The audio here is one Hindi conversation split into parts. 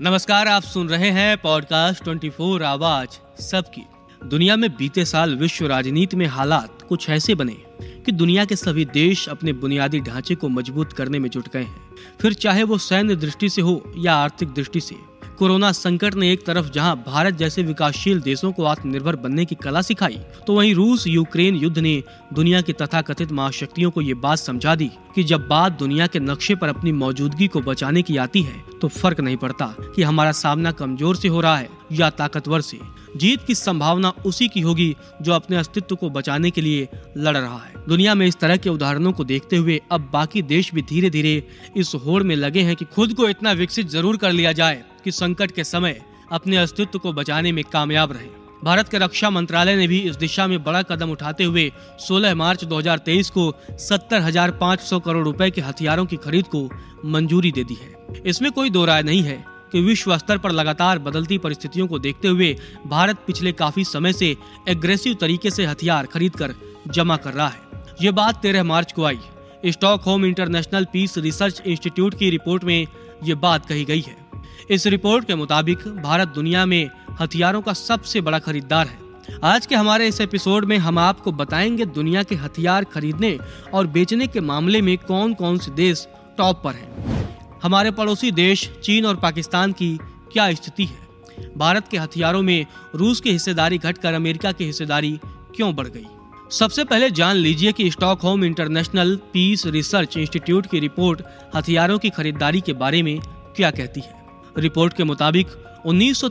नमस्कार, आप सुन रहे हैं पॉडकास्ट 24 आवाज़ सबकी। दुनिया में बीते साल विश्व राजनीति में हालात कुछ ऐसे बने कि दुनिया के सभी देश अपने बुनियादी ढांचे को मज़बूत करने में जुट गए हैं। फिर चाहे वो सैन्य दृष्टि से हो या आर्थिक दृष्टि से कोरोना संकट ने एक तरफ़ जहाँ भारत जैसे विकासशील देशों को आत्मनिर्भर बनने की कला सिखाई तो वहीं रूस यूक्रेन युद्ध ने दुनिया की तथाकथित महाशक्तियों को ये बात समझा दी कि जब बात दुनिया के नक्शे पर अपनी मौजूदगी को बचाने की आती है तो फ़र्क नहीं पड़ता कि हमारा सामना कमज़ोर से हो रहा है या ताकतवर से। जीत की संभावना उसी की होगी जो अपने अस्तित्व को बचाने के लिए लड़ रहा है। दुनिया में इस तरह के उदाहरणों को देखते हुए अब बाकी देश भी धीरे धीरे इस होड़ में लगे हैं कि खुद को इतना विकसित ज़रूर कर लिया जाए कि संकट के समय अपने अस्तित्व को बचाने में कामयाब रहे। भारत के रक्षा मंत्रालय ने भी इस दिशा में बड़ा कदम उठाते हुए 16 मार्च 2023 को सत्तर हज़ार करोड़ रुपए के हथियारों की खरीद को मंजूरी दे दी है। इसमें कोई दो राय नहीं है। कि विश्व स्तर पर लगातार बदलती परिस्थितियों को देखते हुए भारत पिछले काफ़ी समय से एग्रेसिव तरीके से हथियार खरीद कर जमा कर रहा है। ये बात तेरह मार्च को आई। Stockholm International Peace Research Institute की रिपोर्ट में ये बात कही गई है। इस रिपोर्ट के मुताबिक भारत दुनिया में हथियारों का सबसे बड़ा खरीदार है। आज के हमारे इस एपिसोड में हम आपको बताएँगे दुनिया के हथियार खरीदने और बेचने के मामले में कौन कौन से देश टॉप पर हैं। हमारे पड़ोसी देश, चीन और पाकिस्तान की क्या स्थिति है? भारत के हथियारों में रूस की हिस्सेदारी घटकर अमेरिका की हिस्सेदारी क्यों बढ़ गई? सबसे पहले जान लीजिए कि Stockholm International Peace Research Institute की रिपोर्ट हथियारों की खरीदारी के बारे में क्या कहती है? रिपोर्ट के मुताबिक, उन्नीस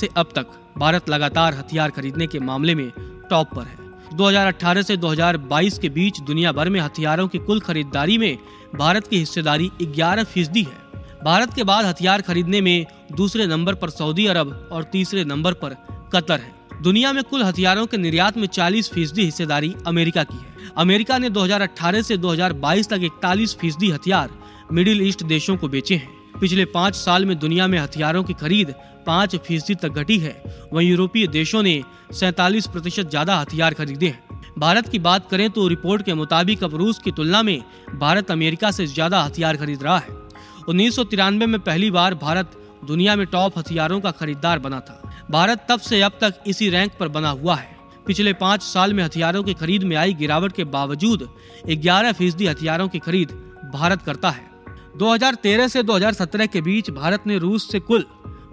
से अब तक भारत लगातार हथियार खरीदने के मामले में टॉप पर है। 2018 से 2022 के बीच दुनिया भर में हथियारों की कुल खरीदारी में भारत की हिस्सेदारी 11 फ़ीसदी है। भारत के बाद हथियार खरीदने में दूसरे नंबर पर सऊदी अरब और तीसरे नंबर पर कतर है। दुनिया में कुल हथियारों के निर्यात में 40 फ़ीसदी हिस्सेदारी अमेरिका की है। अमेरिका ने 2018 से 2022 तक इकतालीस फ़ीसदी हथियार मिडिल ईस्ट देशों को बेचे हैं। पिछले पाँच साल में दुनिया में हथियारों की खरीद पाँच फ़ीसदी तक घटी है। वहीं यूरोपीय देशों ने सैतालीस प्रतिशत ज़्यादा हथियार खरीदे हैं। भारत की बात करें तो रिपोर्ट के मुताबिक अब रूस की तुलना में भारत अमेरिका से ज़्यादा हथियार खरीद रहा है। उन्नीस सौ तिरानवे में पहली बार भारत दुनिया में टॉप हथियारों का खरीदार बना था। भारत तब से अब तक इसी रैंक पर बना हुआ है। पिछले पाँच साल में हथियारों की खरीद में आई गिरावट के बावजूद ग्यारह फ़ीसदी हथियारों की खरीद भारत करता है। 2013 से 2017 के बीच भारत ने रूस से कुल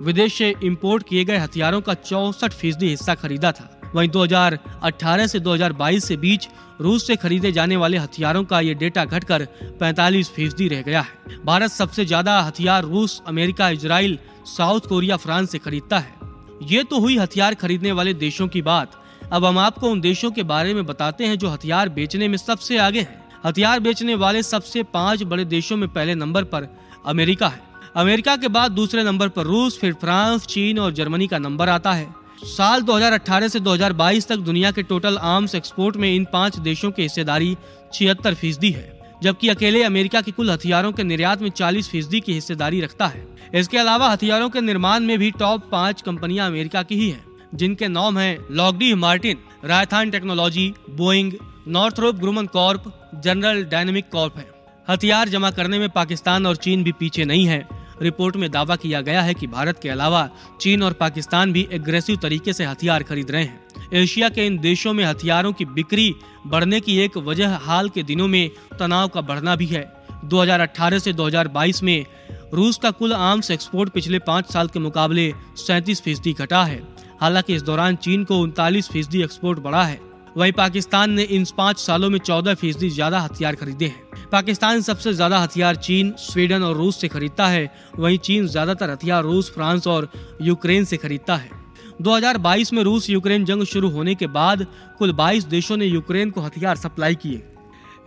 विदेश से इम्पोर्ट किए गए हथियारों का चौसठ फ़ीसदी हिस्सा खरीदा था। वहीं 2018 से 2022 से बीच रूस से खरीदे जाने वाले हथियारों का ये डेटा घटकर 45 फ़ीसदी रह गया है। भारत सबसे ज़्यादा हथियार रूस, America Israel South Korea, France से खरीदता है। ये तो हुई हथियार खरीदने वाले देशों की बात। अब हम आपको उन देशों के बारे में बताते हैं जो हथियार बेचने में सबसे आगे हैं। हथियार बेचने वाले सबसे पाँच बड़े देशों में पहले नंबर पर अमेरिका है। अमेरिका के बाद दूसरे नंबर पर रूस फिर फ्रांस चीन और जर्मनी का नंबर आता है। साल 2018 से 2022 तक दुनिया के टोटल आर्म्स एक्सपोर्ट में इन पाँच देशों की हिस्सेदारी छिहत्तर फ़ीसदी है जबकि अकेले अमेरिका की कुल हथियारों के निर्यात में 40 फ़ीसदी की हिस्सेदारी रखता है। इसके अलावा हथियारों के निर्माण में भी टॉप पाँच कंपनियाँ अमेरिका की ही हैं, जिनके नाम हैं Lockheed Martin Raytheon Technologies Boeing Northrop Grumman Corp, General Dynamic Corp है। हथियार जमा करने में पाकिस्तान और चीन भी पीछे नहीं है। रिपोर्ट में दावा किया गया है कि भारत के अलावा चीन और पाकिस्तान भी एग्रेसिव तरीके से हथियार खरीद रहे हैं। एशिया के इन देशों में हथियारों की बिक्री बढ़ने की एक वजह हाल के दिनों में तनाव का बढ़ना भी है। 2018 से 2022 में रूस का कुल आर्म्स एक्सपोर्ट पिछले पाँच साल के मुकाबले सैंतीस फ़ीसदी घटा है। हालाँकि इस दौरान चीन को उनतालीस फ़ीसदी एक्सपोर्ट बढ़ा है। वहीं पाकिस्तान ने इन पाँच सालों में चौदह फ़ीसदी ज़्यादा हथियार खरीदे हैं। पाकिस्तान सबसे ज़्यादा हथियार चीन, स्वीडन और रूस से खरीदता है। वहीं चीन ज़्यादातर हथियार रूस, फ्रांस और यूक्रेन से खरीदता है। 2022 में रूस यूक्रेन जंग शुरू होने के बाद कुल 22 देशों ने यूक्रेन को हथियार सप्लाई किए।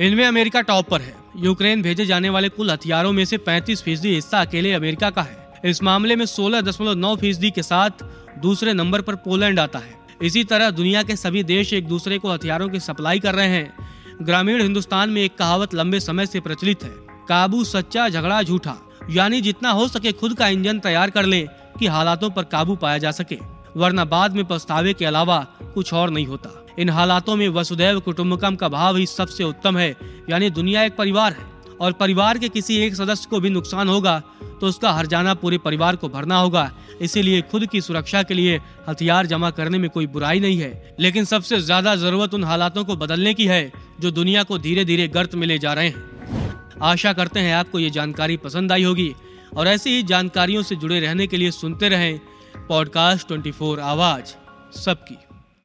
इनमें अमेरिका टॉप पर है। यूक्रेन भेजे जाने वाले कुल हथियारों में से 35 फ़ीसदी हिस्सा अकेले अमेरिका का है। इस मामले में सोलह दशमलव नौ फ़ीसदी के साथ दूसरे नंबर पर पोलैंड आता है। इसी तरह दुनिया के सभी देश एक दूसरे को हथियारों की सप्लाई कर रहे हैं। ग्रामीण हिंदुस्तान में एक कहावत लंबे समय से प्रचलित है, काबू सच्चा, झगड़ा झूठा। यानी जितना हो सके खुद का इंजन तैयार कर ले कि हालातों पर काबू पाया जा सके, वरना बाद में पछतावे के अलावा कुछ और नहीं होता। इन हालातों में वसुदैव कुटुम्बकम का भाव ही सबसे उत्तम है, यानी दुनिया एक परिवार है, और परिवार के किसी एक सदस्य को भी नुकसान होगा तो उसका हर जाना पूरे परिवार को भरना होगा। इसीलिए खुद की सुरक्षा के लिए हथियार जमा करने में कोई बुराई नहीं है। लेकिन सबसे ज़्यादा ज़रूरत उन हालातों को बदलने की है, जो दुनिया को धीरे धीरे गर्त में ले जा रहे हैं। आशा करते हैं आपको ये जानकारी पसंद आई होगी। और ऐसी ही जानकारियों से जुड़े रहने के लिए सुनते रहें पॉडकास्ट 24 आवाज़, सबकी।